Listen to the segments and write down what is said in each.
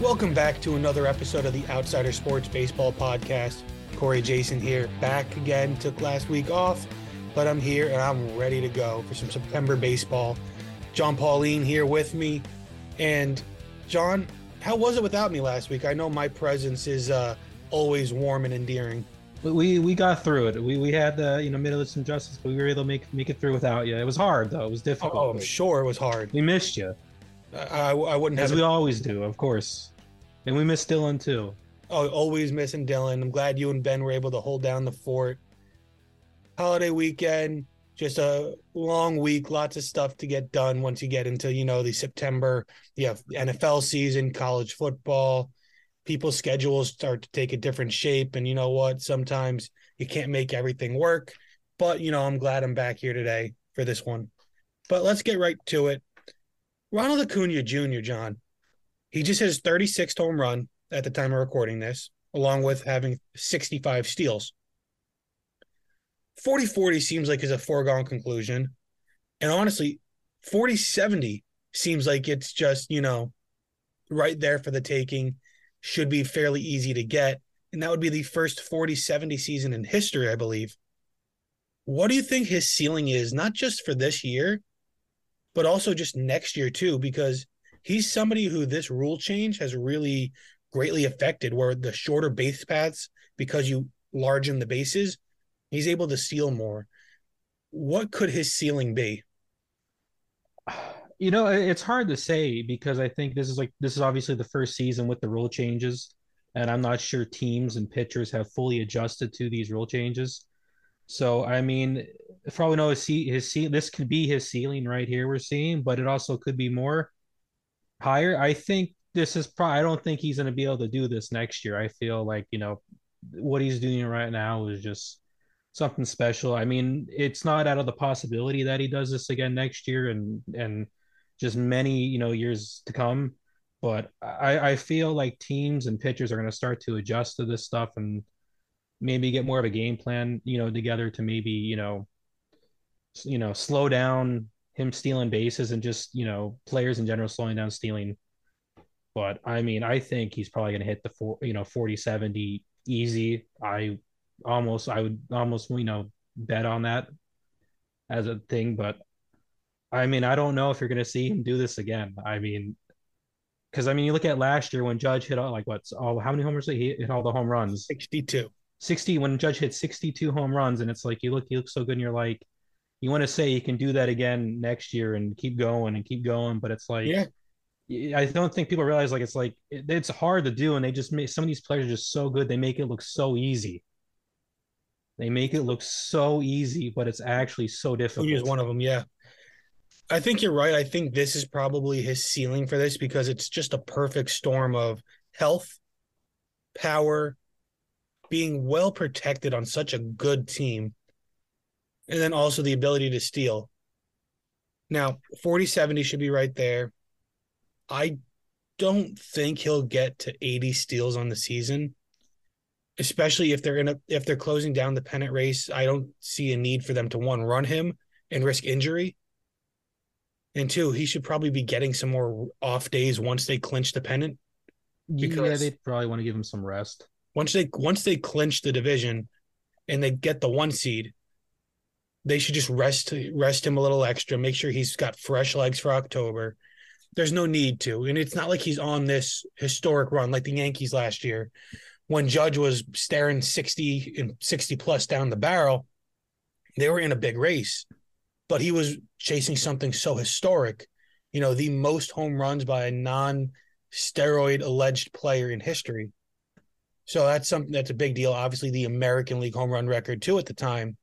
Welcome back to another episode of the Outsider Sports Baseball Podcast. Corey Jason here, back again. Took last week off, but I'm here and I'm ready to go for some September baseball. John Pauline here with me. And John, how was it without me last week? I know my presence is uh, always warm and endearing. We we got through it. We we had the you know middle of some justice, but we were able to make make it through without you. It was hard though. It was difficult. Oh, I'm sure it was hard. We missed you. I, I wouldn't as we it. always do, of course. And we missed Dylan too. Oh, always missing Dylan. I'm glad you and Ben were able to hold down the fort. Holiday weekend, just a long week, lots of stuff to get done once you get into, you know, the September, you have NFL season, college football. People's schedules start to take a different shape. And you know what? Sometimes you can't make everything work. But, you know, I'm glad I'm back here today for this one. But let's get right to it. Ronald Acuna Jr., John, he just hit his 36th home run at the time of recording this, along with having 65 steals. 40 40 seems like is a foregone conclusion. And honestly, 40 70 seems like it's just, you know, right there for the taking, should be fairly easy to get. And that would be the first 40 70 season in history, I believe. What do you think his ceiling is, not just for this year, but also just next year, too? Because he's somebody who this rule change has really greatly affected, where the shorter base paths, because you largen the bases, he's able to steal more. What could his ceiling be? You know, it's hard to say because I think this is like this is obviously the first season with the rule changes, and I'm not sure teams and pitchers have fully adjusted to these rule changes. So I mean, for all we know, his his this could be his ceiling right here we're seeing, but it also could be more higher. I think this is probably. I don't think he's going to be able to do this next year. I feel like you know what he's doing right now is just something special. I mean, it's not out of the possibility that he does this again next year and and just many you know years to come. But I, I feel like teams and pitchers are going to start to adjust to this stuff and maybe get more of a game plan, you know, together to maybe you know, you know, slow down him stealing bases and just you know players in general slowing down stealing. But I mean, I think he's probably going to hit the four, you know, 40, 70 easy. I almost, I would almost, you know, bet on that as a thing. But I mean, I don't know if you're going to see him do this again. I mean, because I mean, you look at last year when Judge hit all like what's all how many homers did he hit all the home runs? 62. 60 when Judge hit 62 home runs, and it's like you look, you look so good, and you're like, you want to say you can do that again next year and keep going and keep going, but it's like, Yeah. I don't think people realize like it's like it, it's hard to do, and they just make some of these players are just so good. They make it look so easy. They make it look so easy, but it's actually so difficult. He's one of them. Yeah. I think you're right. I think this is probably his ceiling for this because it's just a perfect storm of health, power, being well protected on such a good team, and then also the ability to steal. Now, 40 70 should be right there. I don't think he'll get to 80 steals on the season, especially if they're in a if they're closing down the pennant race. I don't see a need for them to one run him and risk injury. And two, he should probably be getting some more off days once they clinch the pennant. yeah, because- they probably want to give him some rest. Once they once they clinch the division and they get the one seed, they should just rest rest him a little extra, make sure he's got fresh legs for October. There's no need to. And it's not like he's on this historic run like the Yankees last year when Judge was staring 60 and 60 plus down the barrel. They were in a big race, but he was chasing something so historic, you know, the most home runs by a non steroid alleged player in history. So that's something that's a big deal. Obviously, the American League home run record too at the time.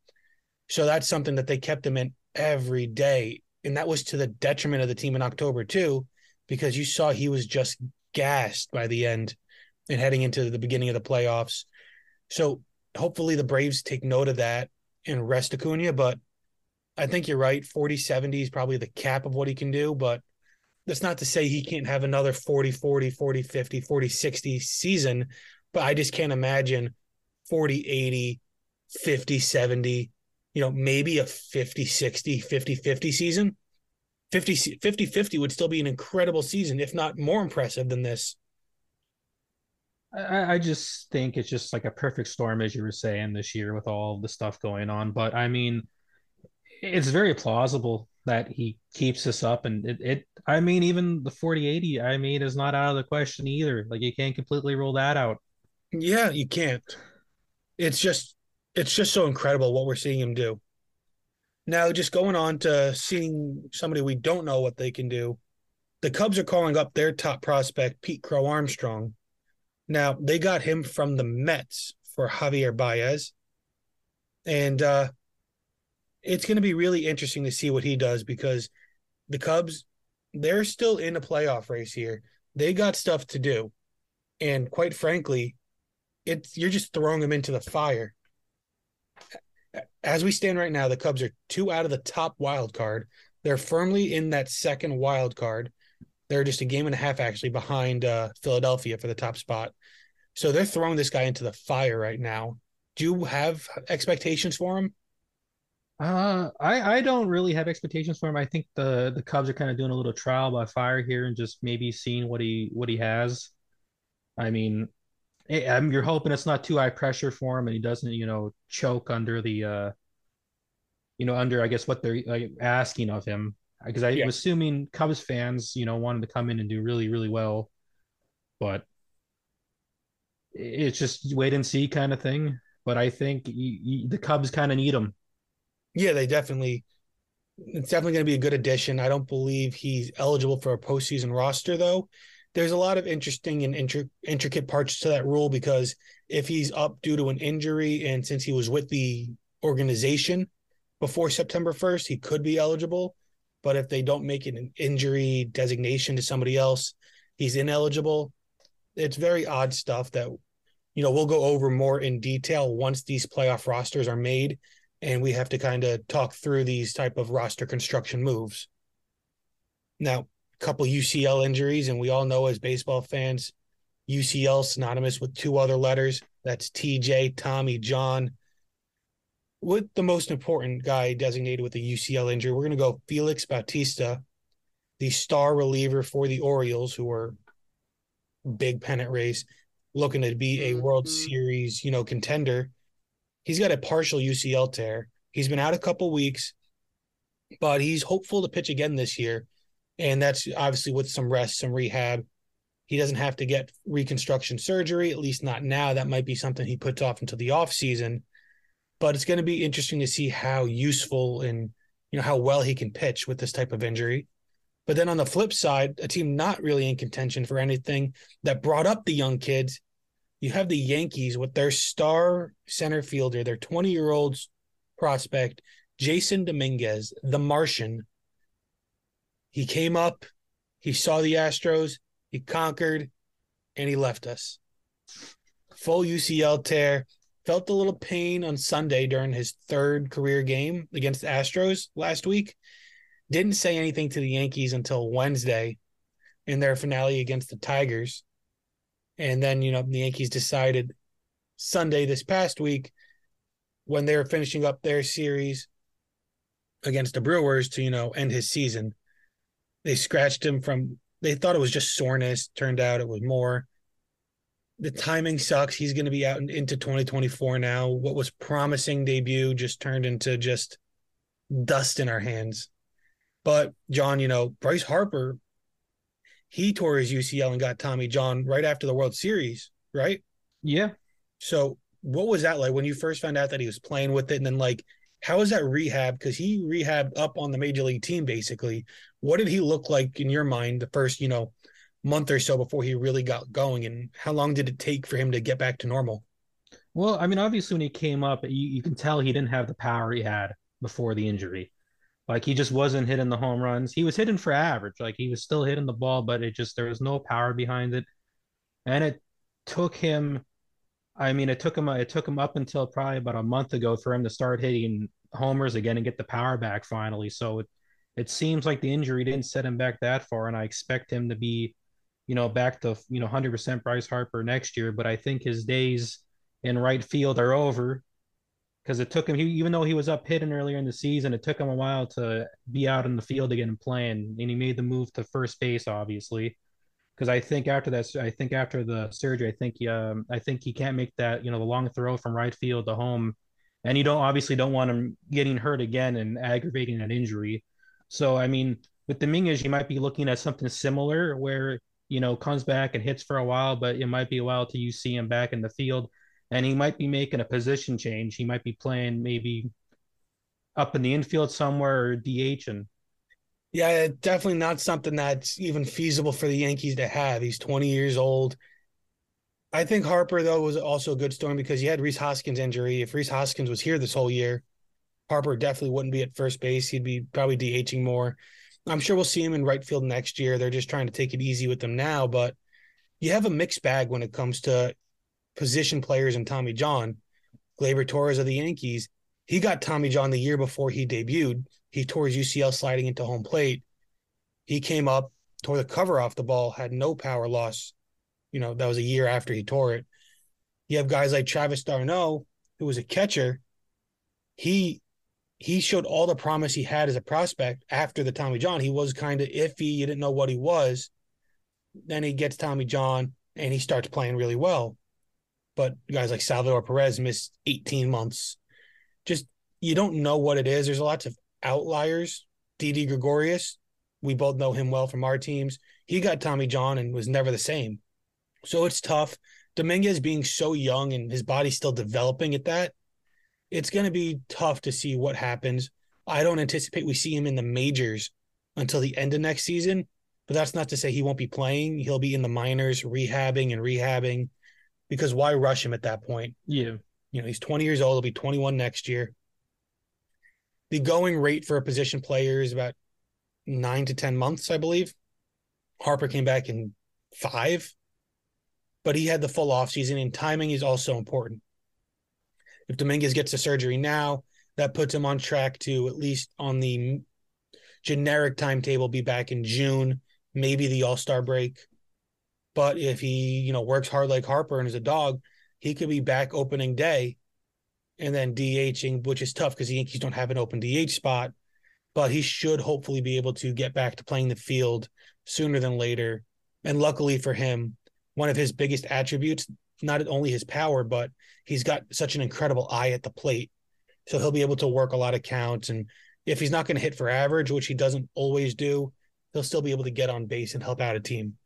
So that's something that they kept him in every day. And that was to the detriment of the team in October too, because you saw he was just gassed by the end and heading into the beginning of the playoffs. So hopefully the Braves take note of that and rest Acuna. But I think you're right. 40 70 is probably the cap of what he can do. But that's not to say he can't have another 40 40, 40 50, 40 60 season. But I just can't imagine 40 80, 50 70, you know, maybe a 50 60, 50 50 season. 50 50 50 would still be an incredible season, if not more impressive than this. I, I just think it's just like a perfect storm, as you were saying this year with all the stuff going on. But I mean, it's very plausible that he keeps this up, and it, it I mean, even the 40-80, I mean, is not out of the question either. Like you can't completely rule that out. Yeah, you can't. It's just it's just so incredible what we're seeing him do. Now, just going on to seeing somebody we don't know what they can do. The Cubs are calling up their top prospect, Pete Crow Armstrong. Now, they got him from the Mets for Javier Baez. And uh, it's going to be really interesting to see what he does because the Cubs, they're still in a playoff race here. They got stuff to do. And quite frankly, it's you're just throwing them into the fire. As we stand right now, the Cubs are two out of the top wild card. They're firmly in that second wild card. They're just a game and a half actually behind uh, Philadelphia for the top spot. So they're throwing this guy into the fire right now. Do you have expectations for him? Uh, I I don't really have expectations for him. I think the the Cubs are kind of doing a little trial by fire here and just maybe seeing what he what he has. I mean, I'm, you're hoping it's not too high pressure for him and he doesn't you know choke under the uh you know under I guess what they're like, asking of him because I'm yeah. assuming Cubs fans you know wanted to come in and do really really well, but it's just wait and see kind of thing. But I think he, he, the Cubs kind of need him yeah, they definitely. It's definitely going to be a good addition. I don't believe he's eligible for a postseason roster, though. There's a lot of interesting and intri- intricate parts to that rule because if he's up due to an injury, and since he was with the organization before September 1st, he could be eligible. But if they don't make an injury designation to somebody else, he's ineligible. It's very odd stuff that, you know, we'll go over more in detail once these playoff rosters are made and we have to kind of talk through these type of roster construction moves. Now, couple UCL injuries, and we all know as baseball fans, UCL synonymous with two other letters. That's TJ, Tommy, John. With the most important guy designated with a UCL injury, we're going to go Felix Bautista, the star reliever for the Orioles, who are big pennant race, looking to be a World mm-hmm. Series, you know, contender He's got a partial UCL tear. He's been out a couple weeks, but he's hopeful to pitch again this year. And that's obviously with some rest, some rehab. He doesn't have to get reconstruction surgery, at least not now. That might be something he puts off until the off season. But it's going to be interesting to see how useful and you know how well he can pitch with this type of injury. But then on the flip side, a team not really in contention for anything that brought up the young kids you have the Yankees with their star center fielder, their 20 year old prospect, Jasson Dominguez, the Martian. He came up, he saw the Astros, he conquered, and he left us. Full UCL tear. Felt a little pain on Sunday during his third career game against the Astros last week. Didn't say anything to the Yankees until Wednesday in their finale against the Tigers. And then, you know, the Yankees decided Sunday this past week when they were finishing up their series against the Brewers to, you know, end his season. They scratched him from they thought it was just soreness. Turned out it was more. The timing sucks. He's going to be out in, into 2024 now. What was promising debut just turned into just dust in our hands. But John, you know, Bryce Harper he tore his UCL and got Tommy John right after the World Series, right? Yeah. So what was that like when you first found out that he was playing with it? And then like how was that rehab? Because he rehabbed up on the major league team basically. What did he look like in your mind the first, you know, month or so before he really got going? And how long did it take for him to get back to normal? Well, I mean, obviously when he came up, you, you can tell he didn't have the power he had before the injury. Like he just wasn't hitting the home runs. He was hitting for average. Like he was still hitting the ball, but it just there was no power behind it. And it took him I mean, it took him it took him up until probably about a month ago for him to start hitting homers again and get the power back finally. So it it seems like the injury didn't set him back that far, and I expect him to be, you know, back to you know 100% Bryce Harper next year. But I think his days in right field are over because it took him, he, even though he was up hitting earlier in the season, it took him a while to be out in the field again and playing. And he made the move to first base, obviously, because I think after that, I think after the surgery, I think um, I think he can't make that you know the long throw from right field to home, and you don't obviously don't want him getting hurt again and aggravating an injury. So I mean, with Dominguez, you might be looking at something similar where you know comes back and hits for a while, but it might be a while till you see him back in the field, and he might be making a position change. He might be playing maybe up in the infield somewhere or DH and yeah, definitely not something that's even feasible for the Yankees to have. He's 20 years old. I think Harper though was also a good storm because he had Rhys Hoskins injury. If Rhys Hoskins was here this whole year, Harper definitely wouldn't be at first base. He'd be probably DHing more. I'm sure we'll see him in right field next year. They're just trying to take it easy with them now, but you have a mixed bag when it comes to position players and Tommy John. Gleyber Torres of the Yankees, he got Tommy John the year before he debuted. He tore his UCL sliding into home plate. He came up, tore the cover off the ball, had no power loss. You know, that was a year after he tore it. You have guys like Travis d'Arnaud, who was a catcher. He he showed all the promise he had as a prospect after the Tommy John. He was kind of iffy. You didn't know what he was. Then he gets Tommy John and he starts playing really well. But guys like Salvador Perez missed 18 months. Just you don't know what it is. There's a lots of outliers. Didi Gregorius, we both know him well from our teams. He got Tommy John and was never the same. So it's tough. Dominguez being so young and his body still developing at that, it's going to be tough to see what happens. I don't anticipate we see him in the majors until the end of next season, but that's not to say he won't be playing. He'll be in the minors, rehabbing and rehabbing, because why rush him at that point? Yeah. You know, he's 20 years old. He'll be 21 next year. The going rate for a position player is about nine to 10 months, I believe. Harper came back in five, but he had the full offseason, and timing is also important. If Dominguez gets the surgery now, that puts him on track to at least on the generic timetable be back in June, maybe the All Star break. But if he, you know, works hard like Harper and is a dog, he could be back opening day and then DHing, which is tough because the Yankees don't have an open DH spot. But he should hopefully be able to get back to playing the field sooner than later. And luckily for him, one of his biggest attributes, not only his power, but he's got such an incredible eye at the plate. So he'll be able to work a lot of counts. And if he's not going to hit for average, which he doesn't always do, he'll still be able to get on base and help out a team.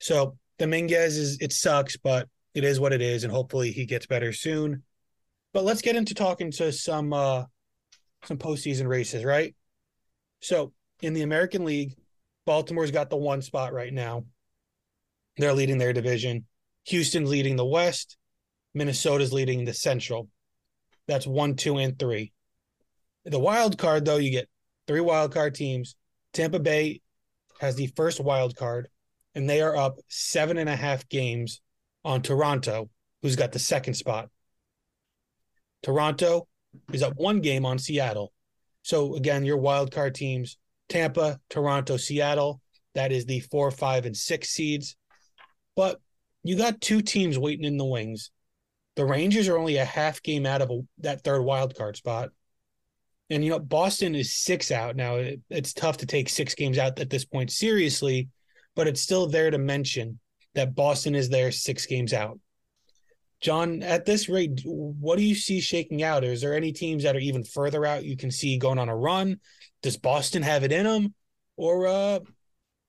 So Dominguez is it sucks, but it is what it is, and hopefully he gets better soon. But let's get into talking to some uh some postseason races, right? So in the American League, Baltimore's got the one spot right now. They're leading their division. Houston's leading the West. Minnesota's leading the Central. That's one, two, and three. The wild card, though, you get three wild card teams. Tampa Bay has the first wild card, and they are up seven and a half games on Toronto, who's got the second spot. Toronto is up one game on Seattle. So again, your wild card teams: Tampa, Toronto, Seattle. That is the four, five, and six seeds. But you got two teams waiting in the wings. The Rangers are only a half game out of a, that third wild card spot. And you know, Boston is six out now. It, it's tough to take six games out at this point seriously, but it's still there to mention that Boston is there six games out. John, at this rate, what do you see shaking out? Is there any teams that are even further out you can see going on a run? Does Boston have it in them, or uh,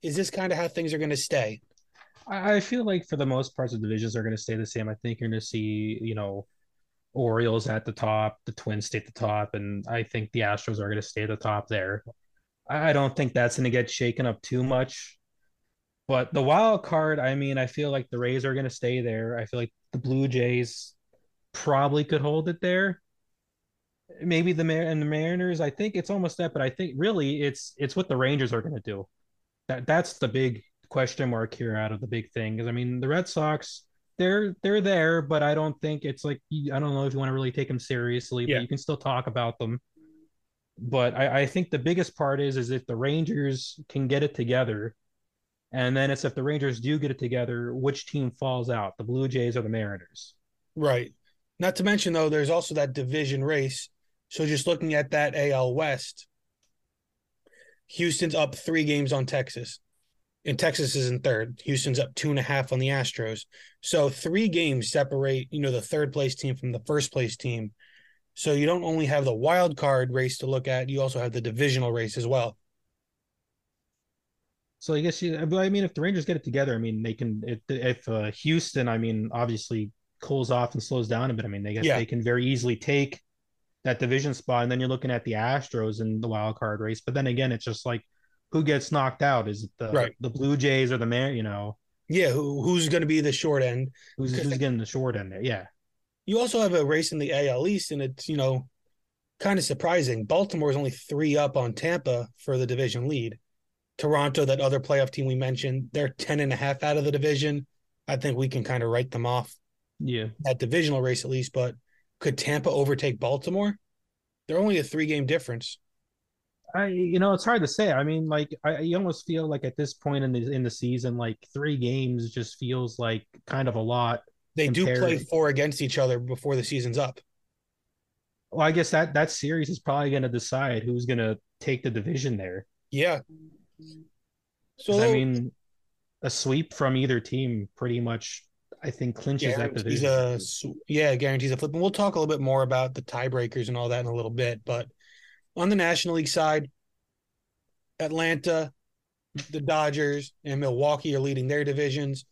is this kind of how things are going to stay? I feel like for the most parts, the divisions are going to stay the same. I think you're going to see, you know, Orioles at the top, the Twins stay at the top, and I think the Astros are going to stay at the top there. I don't think that's going to get shaken up too much. But the wild card, I mean, I feel like the Rays are going to stay there. I feel like the Blue Jays probably could hold it there. Maybe the Mar- and the Mariners. I think it's almost that, but I think really it's it's what the Rangers are going to do. That that's the big question mark here out of the big thing. Because I mean, the Red Sox they're they're there, but I don't think it's like I don't know if you want to really take them seriously, yeah. but you can still talk about them. But I, I think the biggest part is is if the Rangers can get it together and then it's if the Rangers do get it together, which team falls out, the Blue Jays or the Mariners? Right. Not to mention, though, there's also that division race. So just looking at that AL West, Houston's up three games on Texas. and Texas is in third. Houston's up two and a half on the Astros. So three games separate, you know, the third place team from the first place team. So you don't only have the wild card race to look at, you also have the divisional race as well. So I guess you, I mean, if the Rangers get it together, I mean, they can. If, if uh, Houston, I mean, obviously cools off and slows down a bit. I mean, they guess yeah. they can very easily take that division spot, and then you're looking at the Astros in the wild card race. But then again, it's just like who gets knocked out? Is it the right. the Blue Jays or the man? You know, yeah. Who who's going to be the short end? Who's who's getting the short end there? Yeah. You also have a race in the AL East, and it's you know kind of surprising. Baltimore is only three up on Tampa for the division lead. Toronto, that other playoff team we mentioned, they're 10 and a half out of the division. I think we can kind of write them off. Yeah. That divisional race at least, but could Tampa overtake Baltimore? They're only a three game difference. I you know it's hard to say. I mean, like I you almost feel like at this point in the in the season, like three games just feels like kind of a lot. They compared. do play four against each other before the season's up. Well, I guess that that series is probably going to decide who's going to take the division there. Yeah, so I mean, a sweep from either team pretty much, I think, clinches that division. A, yeah, guarantees a flip. And we'll talk a little bit more about the tiebreakers and all that in a little bit. But on the National League side, Atlanta, the Dodgers, and Milwaukee are leading their divisions.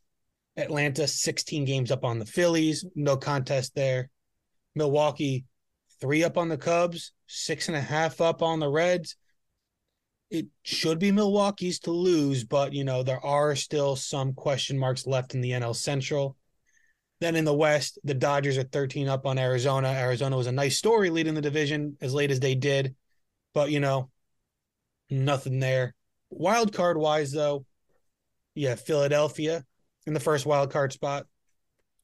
Atlanta, 16 games up on the Phillies, no contest there. Milwaukee, three up on the Cubs, six and a half up on the Reds, it should be Milwaukee's to lose, but you know, there are still some question marks left in the NL Central. Then in the West, the Dodgers are 13 up on Arizona. Arizona was a nice story leading the division as late as they did, but you know, nothing there. Wild card wise, though, yeah, Philadelphia in the first wild card spot,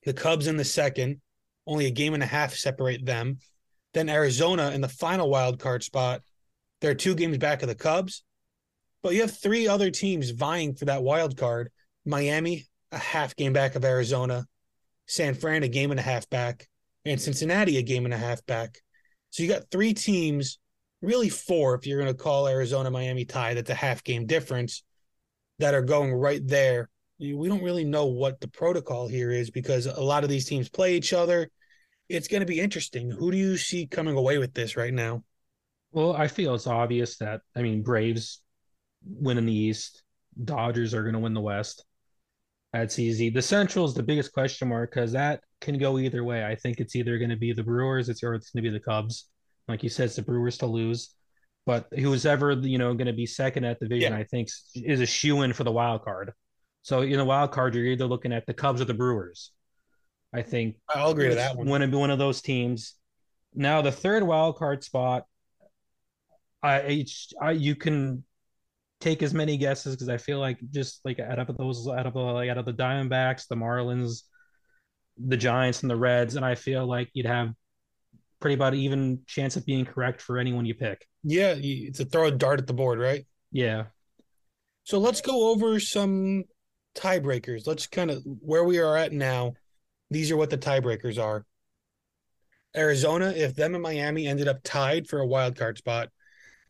the Cubs in the second, only a game and a half separate them. Then Arizona in the final wild card spot, they're two games back of the Cubs, but you have three other teams vying for that wild card. Miami, a half game back of Arizona, San Fran, a game and a half back, and Cincinnati, a game and a half back. So you got three teams, really four, if you're going to call Arizona Miami tie, that's a half game difference, that are going right there. We don't really know what the protocol here is because a lot of these teams play each other. It's going to be interesting. Who do you see coming away with this right now? Well, I feel it's obvious that I mean Braves win in the East, Dodgers are going to win the West. That's easy. The Central is the biggest question mark because that can go either way. I think it's either going to be the Brewers, it's or it's going to be the Cubs. Like you said, it's the Brewers to lose. But who's ever you know going to be second at the division, yeah. I think, is a shoe in for the wild card. So in the wild card, you're either looking at the Cubs or the Brewers. I think I'll agree with that one. Be one of those teams. Now the third wild card spot I, I you can take as many guesses because I feel like just like out of those out of the like out of the Diamondbacks, the Marlins, the Giants, and the Reds, and I feel like you'd have pretty about even chance of being correct for anyone you pick. Yeah, it's a throw a dart at the board, right? Yeah. So let's go over some tiebreakers. Let's kind of where we are at now. These are what the tiebreakers are. Arizona, if them and Miami ended up tied for a wild card spot,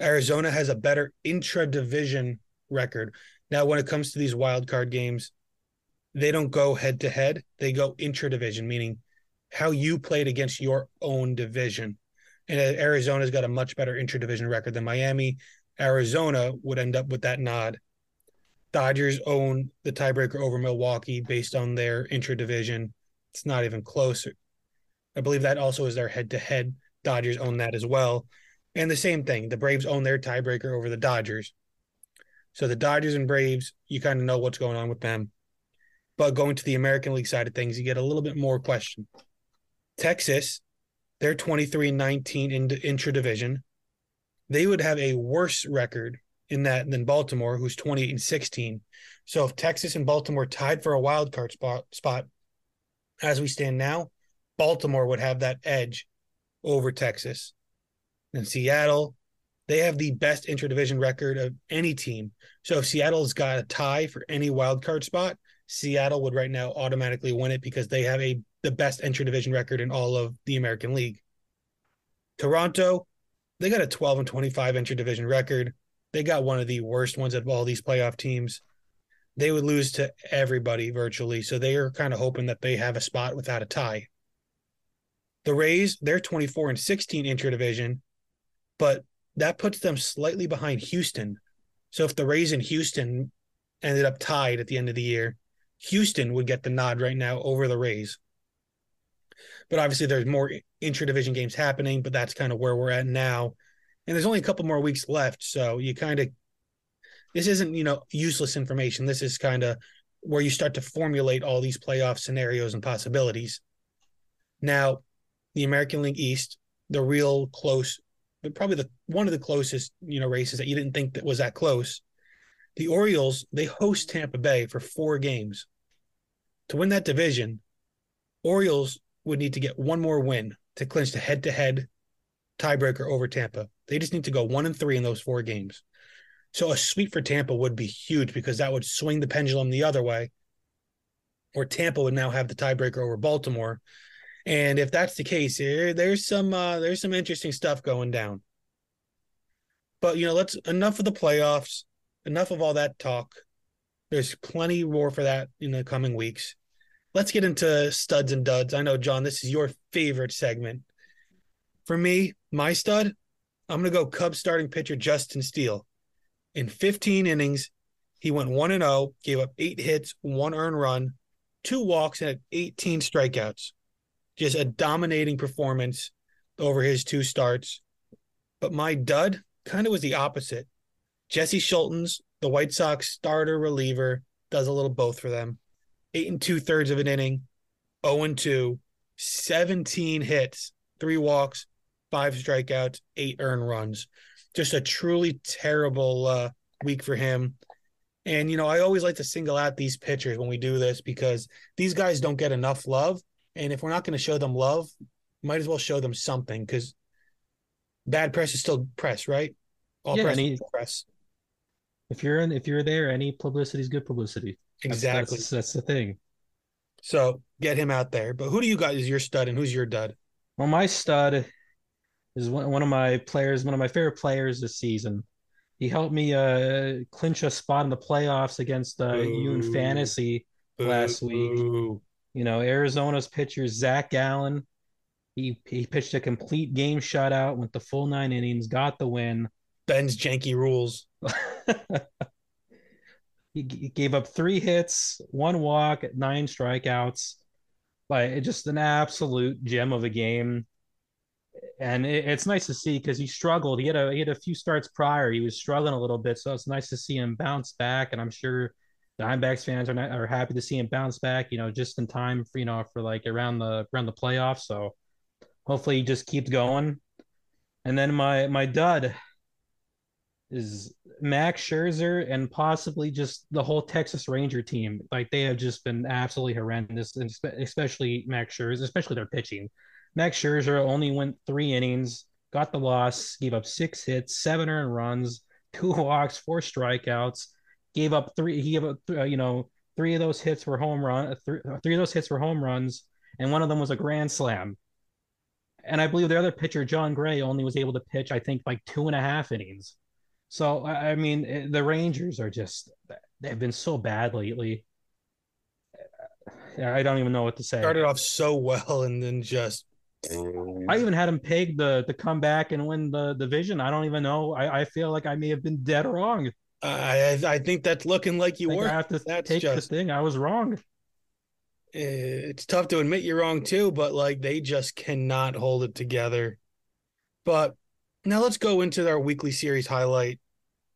Arizona has a better intra division record. Now, when it comes to these wild card games, they don't go head to head, they go intra division, meaning how you played against your own division. And uh, Arizona's got a much better intra division record than Miami. Arizona would end up with that nod. Dodgers own the tiebreaker over Milwaukee based on their intra division. It's not even closer. I believe that also is their head to head. Dodgers own that as well. And the same thing, the Braves own their tiebreaker over the Dodgers. So the Dodgers and Braves, you kind of know what's going on with them. But going to the American League side of things, you get a little bit more question. Texas, they're 23 and 19 in the intra division. They would have a worse record in that than Baltimore, who's 28 and 16. So if Texas and Baltimore tied for a wild card spot, spot as we stand now, Baltimore would have that edge over Texas and Seattle, they have the best interdivision record of any team. So if Seattle's got a tie for any wild card spot, Seattle would right now automatically win it because they have a the best interdivision record in all of the American League. Toronto, they got a 12 and 25 interdivision record. They got one of the worst ones of all these playoff teams. they would lose to everybody virtually. So they are kind of hoping that they have a spot without a tie. The Rays, they're 24 and 16 intra division, but that puts them slightly behind Houston. So if the Rays and Houston ended up tied at the end of the year, Houston would get the nod right now over the Rays. But obviously, there's more intra division games happening, but that's kind of where we're at now. And there's only a couple more weeks left. So you kind of, this isn't, you know, useless information. This is kind of where you start to formulate all these playoff scenarios and possibilities. Now, the American League East, the real close, probably the one of the closest, you know, races that you didn't think that was that close. The Orioles, they host Tampa Bay for four games. To win that division, Orioles would need to get one more win to clinch the head-to-head tiebreaker over Tampa. They just need to go one and three in those four games. So a sweep for Tampa would be huge because that would swing the pendulum the other way, or Tampa would now have the tiebreaker over Baltimore. And if that's the case, here there's some uh, there's some interesting stuff going down. But you know, let's enough of the playoffs, enough of all that talk. There's plenty more for that in the coming weeks let's get into studs and duds. I know, John, this is your favorite segment. For me, my stud, I'm to go Cubs starting pitcher Justin Steele. In 15 innings, he went 1 and 0, gave up eight hits, one earned run, two walks, and had 18 strikeouts. Just a dominating performance over his two starts. But my dud kind of was the opposite. Jesse Scholtens, the White Sox starter reliever, does a little both for them eight and two thirds of an inning, 0 and 2, 17 hits, three walks, five strikeouts, eight earned runs. Just a truly terrible uh, week for him. And, you know, I always like to single out these pitchers when we do this because these guys don't get enough love. And if we're not going to show them love, might as well show them something because bad press is still press, right? All yeah, press is press. If you're in, if you're there, any publicity is good publicity. Exactly. That's, that's, that's, the thing. So get him out there. But who do you got is your stud and who's your dud? Well, my stud is one, one of my players, one of my favorite players this season. He helped me uh, clinch a spot in the playoffs against uh, you in fantasy Boo. last week. You know, Arizona's pitcher Zac Gallen, He he pitched a complete game shutout, went the full nine innings, got the win. Ben's janky rules. He, gave up three hits, one walk, nine strikeouts. Like just an absolute gem of a game. And it, it's nice to see because he struggled. He had a he had a few starts prior. He was struggling a little bit, so it's nice to see him bounce back. And I'm sure Diamondbacks fans are not, are happy to see him bounce back. You know, just in time for you know for like around the around the playoffs. So hopefully he just keeps going. And then my my dud is Max Scherzer and possibly just the whole Texas Ranger team. Like they have just been absolutely horrendous, and especially Max Scherzer, especially their pitching. Max Scherzer only went three innings, got the loss, gave up six hits, seven earned runs, two walks, four strikeouts. Gave up three. He gave up, uh, you know, three of those hits were home run. Uh, three, uh, three of those hits were home runs, and one of them was a grand slam. And I believe the other pitcher, Jon Gray, only was able to pitch, I think, like two and a half innings. So I mean, eh, the Rangers are just they've been so bad lately. I don't even know what to say. Started off so well and then just. I even had him pegged the to come back and win the division. I don't even know. I, I feel like I may have been dead wrong. I I think that's looking like you were. I have to that's take just, the thing. I was wrong. Eh, it's tough to admit you're wrong too, but like they just cannot hold it together. But now let's go into our weekly series highlight.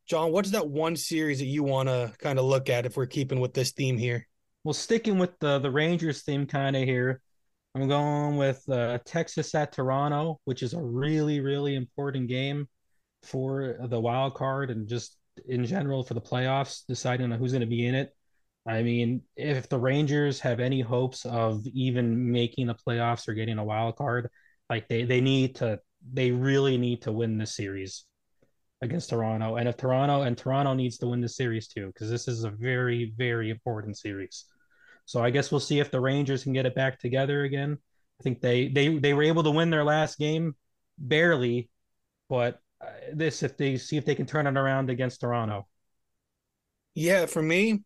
John, what's that one series that you want to kind of look at if we're keeping with this theme here? Well, sticking with the the Rangers theme kind of here, I'm going with uh, Texas at Toronto, which is a really really important game for the wild card and just in general for the playoffs, deciding on who's going to be in it. I mean, if the Rangers have any hopes of even making the playoffs or getting a wild card, like they they need to they really need to win this series against Toronto. And if Toronto and Toronto needs to win the series too, because this is a very, very important series. So I guess we'll see if the Rangers can get it back together again. I think they they they were able to win their last game barely, but Uh, this if they see if they can turn it around against Toronto. Yeah, for me,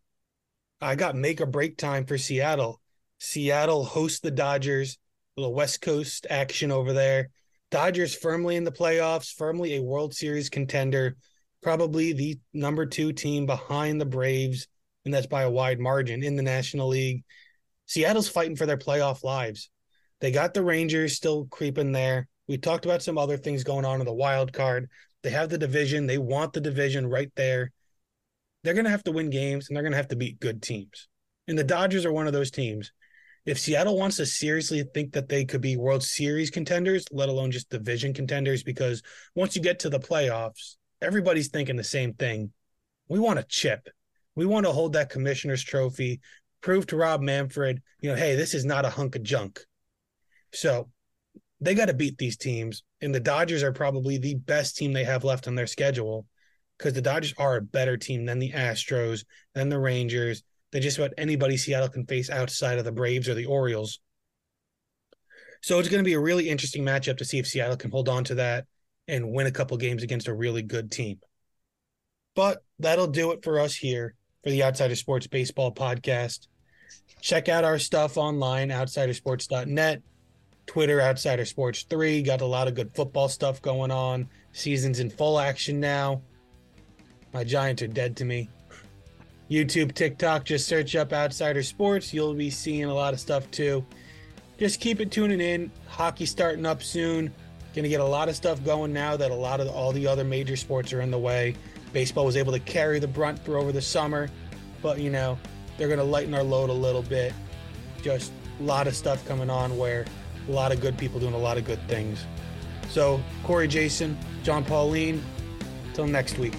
I got make or break time for Seattle. Seattle hosts the Dodgers, little West Coast action over there. Dodgers firmly in the playoffs, firmly a World Series contender, probably the number two team behind the Braves, and that's by a wide margin in the National League. Seattle's fighting for their playoff lives. They got the Rangers still creeping there. We talked about some other things going on in the wild card. They have the division. They want the division right there. They're going to have to win games and they're going to have to beat good teams. And the Dodgers are one of those teams. If Seattle wants to seriously think that they could be World Series contenders, let alone just division contenders, because once you get to the playoffs, everybody's thinking the same thing. We want a chip. We want to hold that commissioner's trophy, prove to Rob Manfred, you know, hey, this is not a hunk of junk. So they got to beat these teams. And the Dodgers are probably the best team they have left on their schedule because the Dodgers are a better team than the Astros, than the Rangers, than just about anybody Seattle can face outside of the Braves or the Orioles. So it's going to be a really interesting matchup to see if Seattle can hold on to that and win a couple games against a really good team. But that'll do it for us here for the Outsider Sports Baseball Podcast. Check out our stuff online, outsidersports.net. Twitter Outsider Sports 3. Got a lot of good football stuff going on. Season's in full action now. My Giants are dead to me. YouTube, TikTok, just search up Outsider Sports. You'll be seeing a lot of stuff too. Just keep it tuning in. Hockey starting up soon. Going to get a lot of stuff going now that a lot of all the other major sports are in the way. Baseball was able to carry the brunt for over the summer, but you know, they're going to lighten our load a little bit. Just a lot of stuff coming on where a lot of good people doing a lot of good things. So, Corey Jason, John Pauline, till next week.